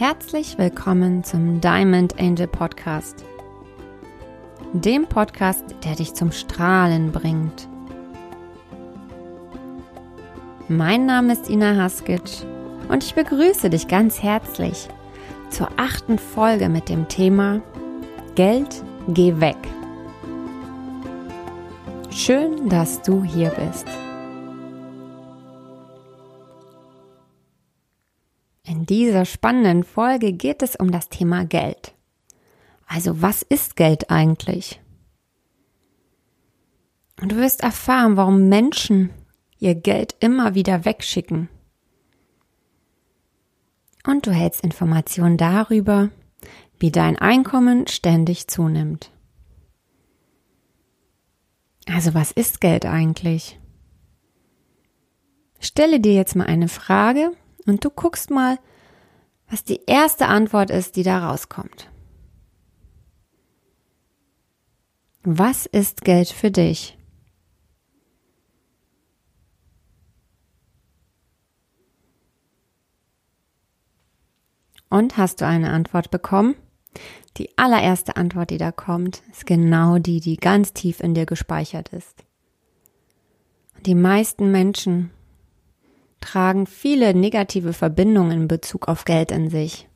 Herzlich willkommen zum Diamond Angel Podcast. Dem Podcast, der dich zum Strahlen bringt. Mein Name ist Ina Haskic und ich begrüße dich ganz herzlich zur achten Folge mit dem Thema Geld, geh weg. Schön, dass du hier bist. Dieser spannenden Folge geht es um das Thema Geld. Also was ist Geld eigentlich? Und du wirst erfahren, warum Menschen ihr Geld immer wieder wegschicken. Und du hältst Informationen darüber, wie dein Einkommen ständig zunimmt. Also was ist Geld eigentlich? Stelle dir jetzt mal eine Frage und du guckst mal, was die erste Antwort ist, die da rauskommt. Was ist Geld für dich? Und hast du eine Antwort bekommen? Die allererste Antwort, die da kommt, ist genau die, die ganz tief in dir gespeichert ist. Die meisten Menschen tragen viele negative Verbindungen in Bezug auf Geld in sich.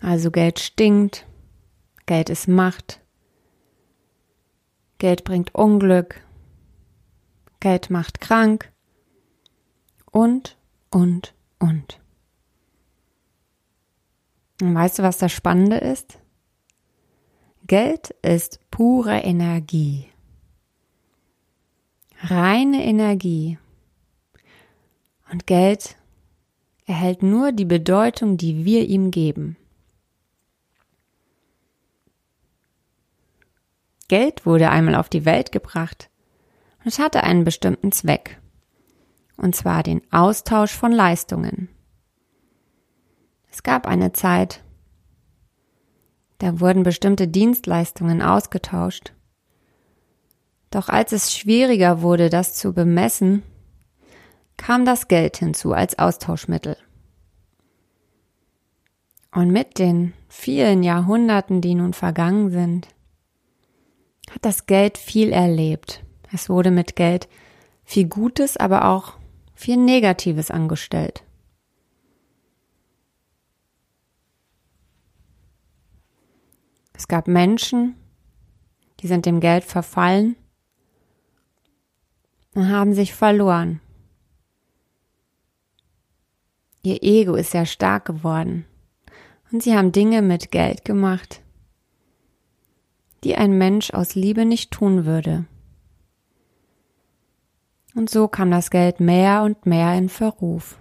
Also Geld stinkt, Geld ist Macht, Geld bringt Unglück, Geld macht krank und, und, und. Und weißt du, was das Spannende ist? Geld ist pure Energie. Reine Energie. Und Geld erhält nur die Bedeutung, die wir ihm geben. Geld wurde einmal auf die Welt gebracht und es hatte einen bestimmten Zweck, und zwar den Austausch von Leistungen. Es gab eine Zeit, da wurden bestimmte Dienstleistungen ausgetauscht. Doch als es schwieriger wurde, das zu bemessen, kam das Geld hinzu als Austauschmittel. Und mit den vielen Jahrhunderten, die nun vergangen sind, hat das Geld viel erlebt. Es wurde mit Geld viel Gutes, aber auch viel Negatives angestellt. Es gab Menschen, die sind dem Geld verfallen und haben sich verloren. Ihr Ego ist sehr stark geworden und sie haben Dinge mit Geld gemacht, die ein Mensch aus Liebe nicht tun würde. Und so kam das Geld mehr und mehr in Verruf.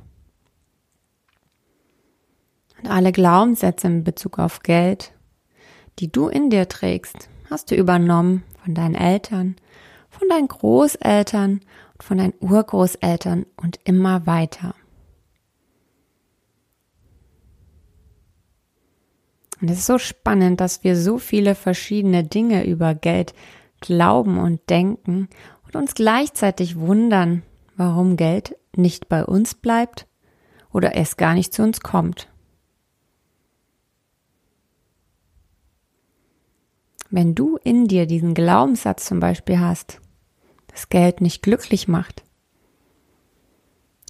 Und alle Glaubenssätze in Bezug auf Geld, die du in dir trägst, hast du übernommen von deinen Eltern, von deinen Großeltern und von deinen Urgroßeltern und immer weiter. Und es ist so spannend, dass wir so viele verschiedene Dinge über Geld glauben und denken und uns gleichzeitig wundern, warum Geld nicht bei uns bleibt oder es gar nicht zu uns kommt. Wenn du in dir diesen Glaubenssatz zum Beispiel hast, dass Geld nicht glücklich macht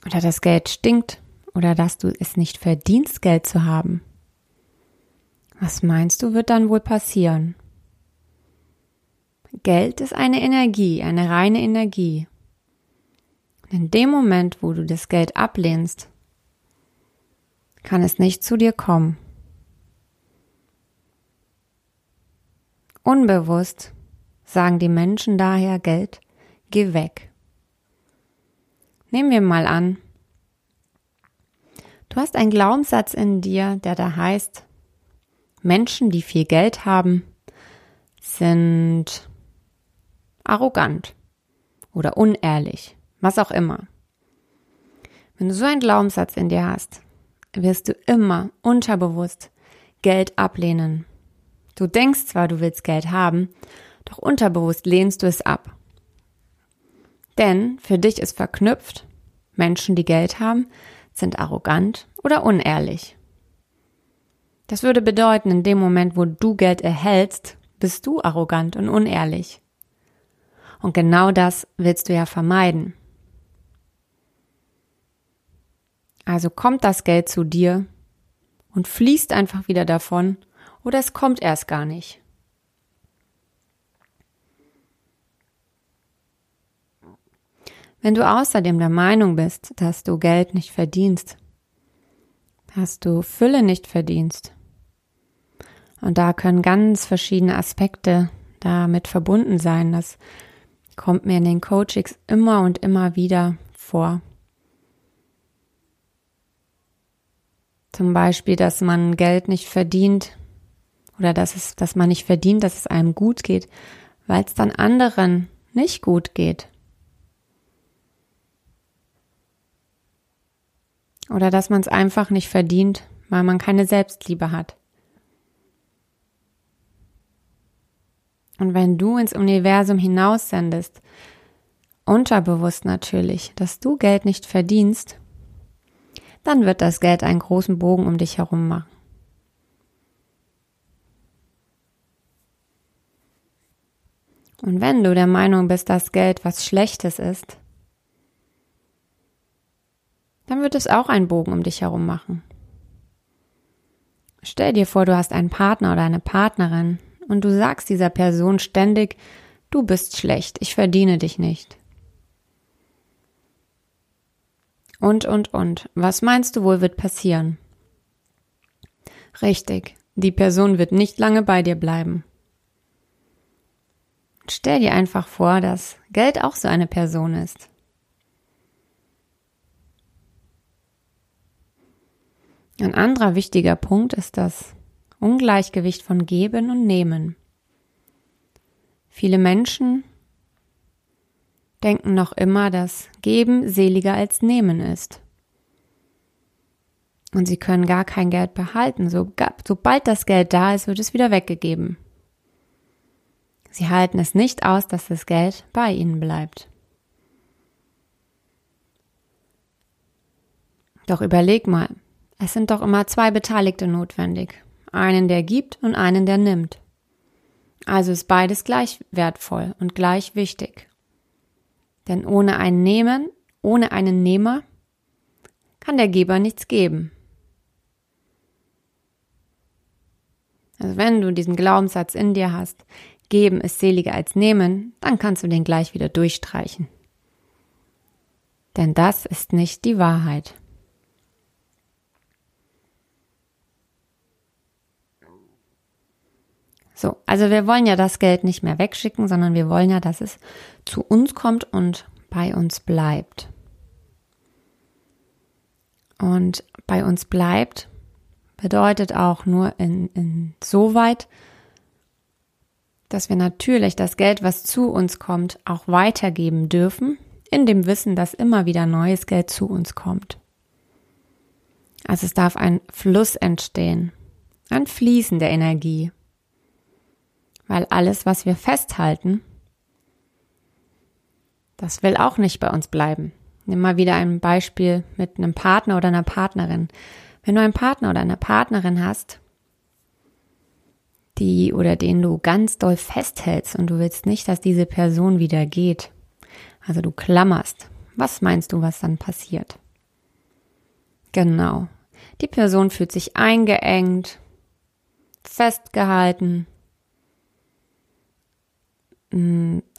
oder dass Geld stinkt oder dass du es nicht verdienst, Geld zu haben, was meinst du, wird dann wohl passieren? Geld ist eine Energie, eine reine Energie. Und in dem Moment, wo du das Geld ablehnst, kann es nicht zu dir kommen. Unbewusst sagen die Menschen daher Geld, geh weg. Nehmen wir mal an, du hast einen Glaubenssatz in dir, der da heißt, Menschen, die viel Geld haben, sind arrogant oder unehrlich, was auch immer. Wenn du so einen Glaubenssatz in dir hast, wirst du immer unterbewusst Geld ablehnen. Du denkst zwar, du willst Geld haben, doch unterbewusst lehnst du es ab. Denn für dich ist verknüpft, Menschen, die Geld haben, sind arrogant oder unehrlich. Das würde bedeuten, in dem Moment, wo du Geld erhältst, bist du arrogant und unehrlich. Und genau das willst du ja vermeiden. Also kommt das Geld zu dir und fließt einfach wieder davon oder es kommt erst gar nicht. Wenn du außerdem der Meinung bist, dass du Geld nicht verdienst, dass du Fülle nicht verdienst, und da können ganz verschiedene Aspekte damit verbunden sein, das kommt mir in den Coachings immer und immer wieder vor. Zum Beispiel, dass man Geld nicht verdient oder dass es, dass man nicht verdient, dass es einem gut geht, weil es dann anderen nicht gut geht. Oder dass man es einfach nicht verdient, weil man keine Selbstliebe hat. Und wenn du ins Universum hinaussendest, unterbewusst natürlich, dass du Geld nicht verdienst, dann wird das Geld einen großen Bogen um dich herum machen. Und wenn du der Meinung bist, dass Geld was Schlechtes ist, dann wird es auch einen Bogen um dich herum machen. Stell dir vor, du hast einen Partner oder eine Partnerin und du sagst dieser Person ständig, du bist schlecht, ich verdiene dich nicht. Und, und, und. Was meinst du wohl wird passieren? Richtig, die Person wird nicht lange bei dir bleiben. Stell dir einfach vor, dass Geld auch so eine Person ist. Ein anderer wichtiger Punkt ist das Ungleichgewicht von Geben und Nehmen. Viele Menschen denken noch immer, dass Geben seliger als Nehmen ist. Und sie können gar kein Geld behalten. So, sobald das Geld da ist, wird es wieder weggegeben. Sie halten es nicht aus, dass das Geld bei ihnen bleibt. Doch überleg mal, es sind doch immer zwei Beteiligte notwendig. Einen, der gibt und einen, der nimmt. Also ist beides gleich wertvoll und gleich wichtig. Denn ohne ein Nehmen, ohne einen Nehmer, kann der Geber nichts geben. Also wenn du diesen Glaubenssatz in dir hast, geben ist seliger als nehmen, dann kannst du den gleich wieder durchstreichen. Denn das ist nicht die Wahrheit. So, also wir wollen ja das Geld nicht mehr wegschicken, sondern wir wollen ja, dass es zu uns kommt und bei uns bleibt. Und bei uns bleibt bedeutet auch nur in, insoweit, dass wir natürlich das Geld, was zu uns kommt, auch weitergeben dürfen, in dem Wissen, dass immer wieder neues Geld zu uns kommt. Also es darf ein Fluss entstehen, ein Fließen der Energie weil alles, was wir festhalten, das will auch nicht bei uns bleiben. Nimm mal wieder ein Beispiel mit einem Partner oder einer Partnerin. Wenn du einen Partner oder eine Partnerin hast, die oder den du ganz doll festhältst und du willst nicht, dass diese Person wieder geht, also du klammerst, was meinst du, was dann passiert? Genau. Die Person fühlt sich eingeengt, festgehalten,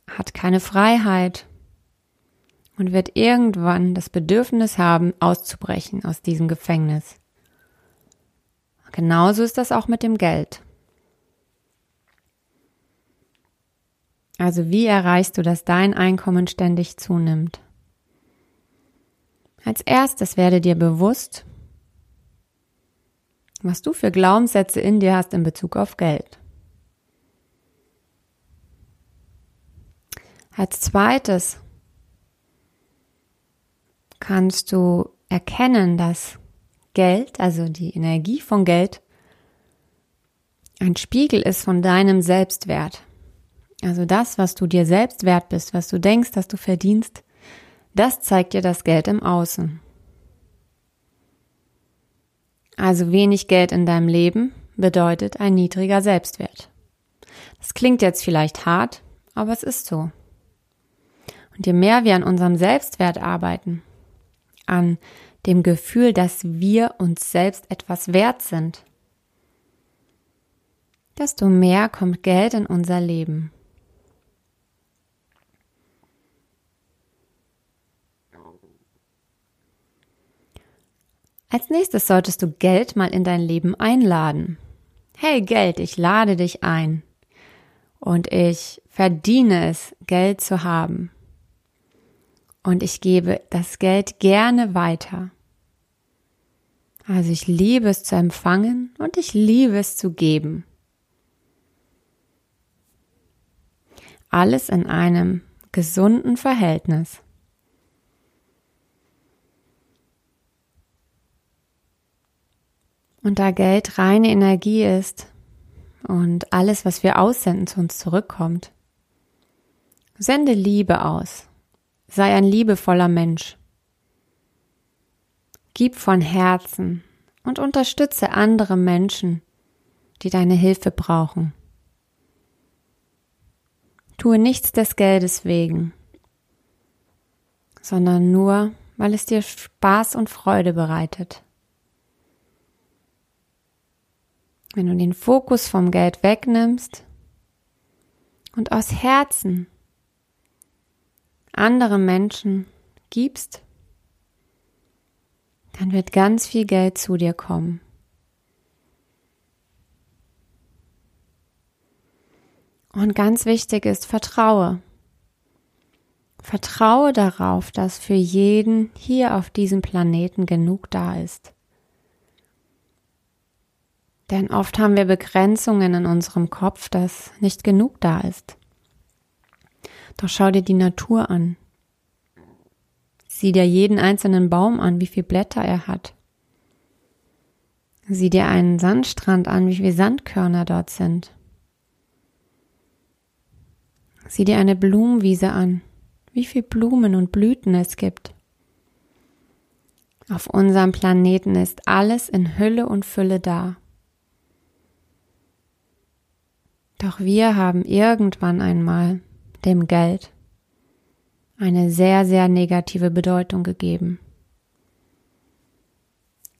hat keine Freiheit und wird irgendwann das Bedürfnis haben, auszubrechen aus diesem Gefängnis. Genauso ist das auch mit dem Geld. Also wie erreichst du, dass dein Einkommen ständig zunimmt? Als erstes werde dir bewusst, was du für Glaubenssätze in dir hast in Bezug auf Geld. Als zweites kannst du erkennen, dass Geld, also die Energie von Geld, ein Spiegel ist von deinem Selbstwert. Also das, was du dir selbst wert bist, was du denkst, dass du verdienst, das zeigt dir das Geld im Außen. Also wenig Geld in deinem Leben bedeutet ein niedriger Selbstwert. Das klingt jetzt vielleicht hart, aber es ist so. Und je mehr wir an unserem Selbstwert arbeiten, an dem Gefühl, dass wir uns selbst etwas wert sind, desto mehr kommt Geld in unser Leben. Als nächstes solltest du Geld mal in dein Leben einladen. Hey Geld, ich lade dich ein. Und ich verdiene es, Geld zu haben. Und ich gebe das Geld gerne weiter. Also ich liebe es zu empfangen und ich liebe es zu geben. Alles in einem gesunden Verhältnis. Und da Geld reine Energie ist und alles, was wir aussenden, zu uns zurückkommt, sende Liebe aus. Sei ein liebevoller Mensch. Gib von Herzen und unterstütze andere Menschen, die deine Hilfe brauchen. Tue nichts des Geldes wegen, sondern nur, weil es dir Spaß und Freude bereitet. Wenn du den Fokus vom Geld wegnimmst und aus Herzen andere Menschen gibst, dann wird ganz viel Geld zu dir kommen. Und ganz wichtig ist, vertraue. Vertraue darauf, dass für jeden hier auf diesem Planeten genug da ist. Denn oft haben wir Begrenzungen in unserem Kopf, dass nicht genug da ist. Doch schau dir die Natur an. Sieh dir jeden einzelnen Baum an, wie viele Blätter er hat. Sieh dir einen Sandstrand an, wie viele Sandkörner dort sind. Sieh dir eine Blumenwiese an, wie viele Blumen und Blüten es gibt. Auf unserem Planeten ist alles in Hülle und Fülle da. Doch wir haben irgendwann einmal dem Geld eine sehr, sehr negative Bedeutung gegeben.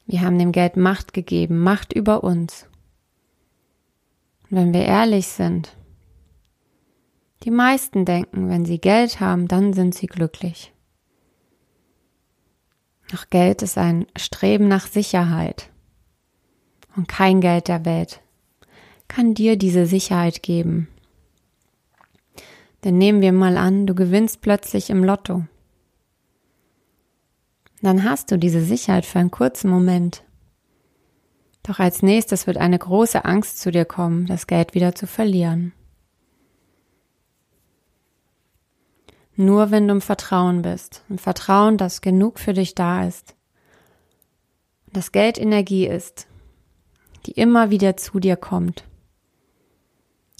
Wir haben dem Geld Macht gegeben, Macht über uns. Und wenn wir ehrlich sind, die meisten denken, wenn sie Geld haben, dann sind sie glücklich. Doch Geld ist ein Streben nach Sicherheit. Und kein Geld der Welt kann dir diese Sicherheit geben. Denn nehmen wir mal an, du gewinnst plötzlich im Lotto. Dann hast du diese Sicherheit für einen kurzen Moment. Doch als nächstes wird eine große Angst zu dir kommen, das Geld wieder zu verlieren. Nur wenn du im Vertrauen bist, im Vertrauen, dass genug für dich da ist, dass Geld Energie ist, die immer wieder zu dir kommt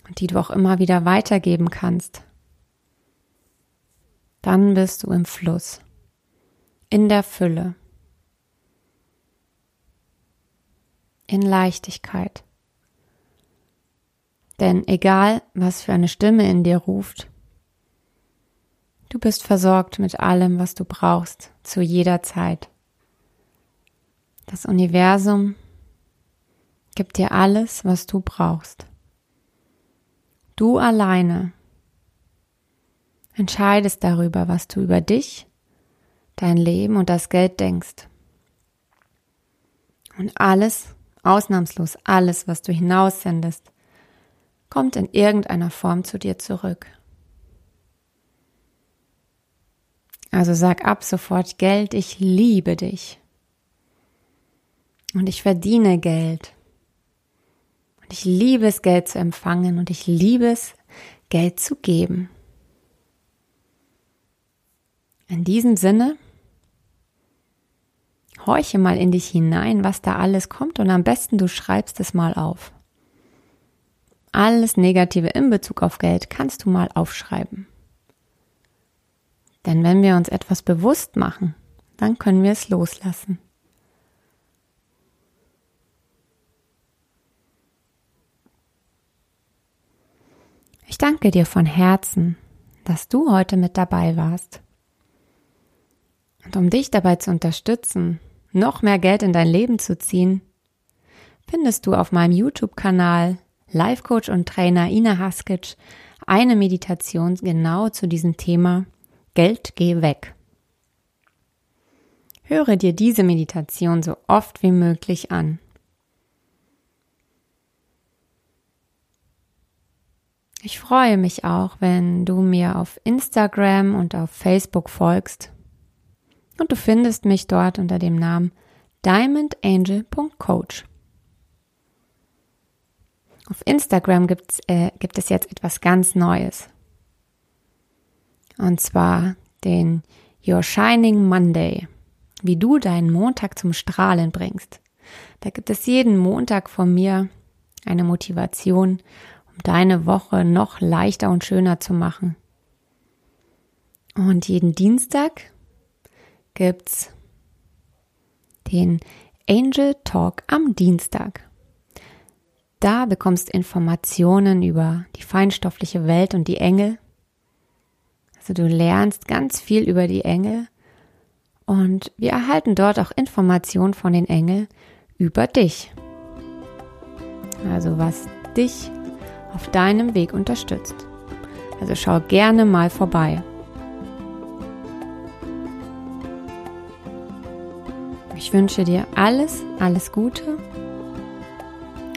und die du auch immer wieder weitergeben kannst, dann bist du im Fluss, in der Fülle, in Leichtigkeit. Denn egal, was für eine Stimme in dir ruft, du bist versorgt mit allem, was du brauchst, zu jeder Zeit. Das Universum gibt dir alles, was du brauchst. Du alleine entscheidest darüber, was du über dich, dein Leben und das Geld denkst. Und alles, ausnahmslos alles, was du hinaussendest, kommt in irgendeiner Form zu dir zurück. Also sag ab sofort Geld, ich liebe dich. Und ich verdiene Geld. Und ich liebe es, Geld zu empfangen und ich liebe es, Geld zu geben. In diesem Sinne, horche mal in dich hinein, was da alles kommt und am besten du schreibst es mal auf. Alles Negative in Bezug auf Geld kannst du mal aufschreiben. Denn wenn wir uns etwas bewusst machen, dann können wir es loslassen. Ich danke dir von Herzen, dass du heute mit dabei warst. Und um dich dabei zu unterstützen, noch mehr Geld in dein Leben zu ziehen, findest du auf meinem YouTube-Kanal Life Coach und Trainer Ina Haskic eine Meditation genau zu diesem Thema Geld geh weg. Höre dir diese Meditation so oft wie möglich an. Ich freue mich auch, wenn du mir auf Instagram und auf Facebook folgst. Und du findest mich dort unter dem Namen diamondangel.coach. Auf Instagram gibt's, äh, gibt es jetzt etwas ganz Neues. Und zwar den Your Shining Monday, wie du deinen Montag zum Strahlen bringst. Da gibt es jeden Montag von mir eine Motivation, um deine Woche noch leichter und schöner zu machen. Und jeden Dienstag gibt's den Angel Talk am Dienstag. Da bekommst Informationen über die feinstoffliche Welt und die Engel. Also du lernst ganz viel über die Engel und wir erhalten dort auch Informationen von den Engeln über dich. Also was dich auf deinem Weg unterstützt. Also schau gerne mal vorbei. Wünsche dir alles, alles Gute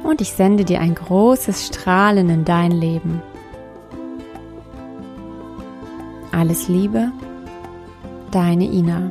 und ich sende dir ein großes Strahlen in dein Leben. Alles Liebe, deine Ina.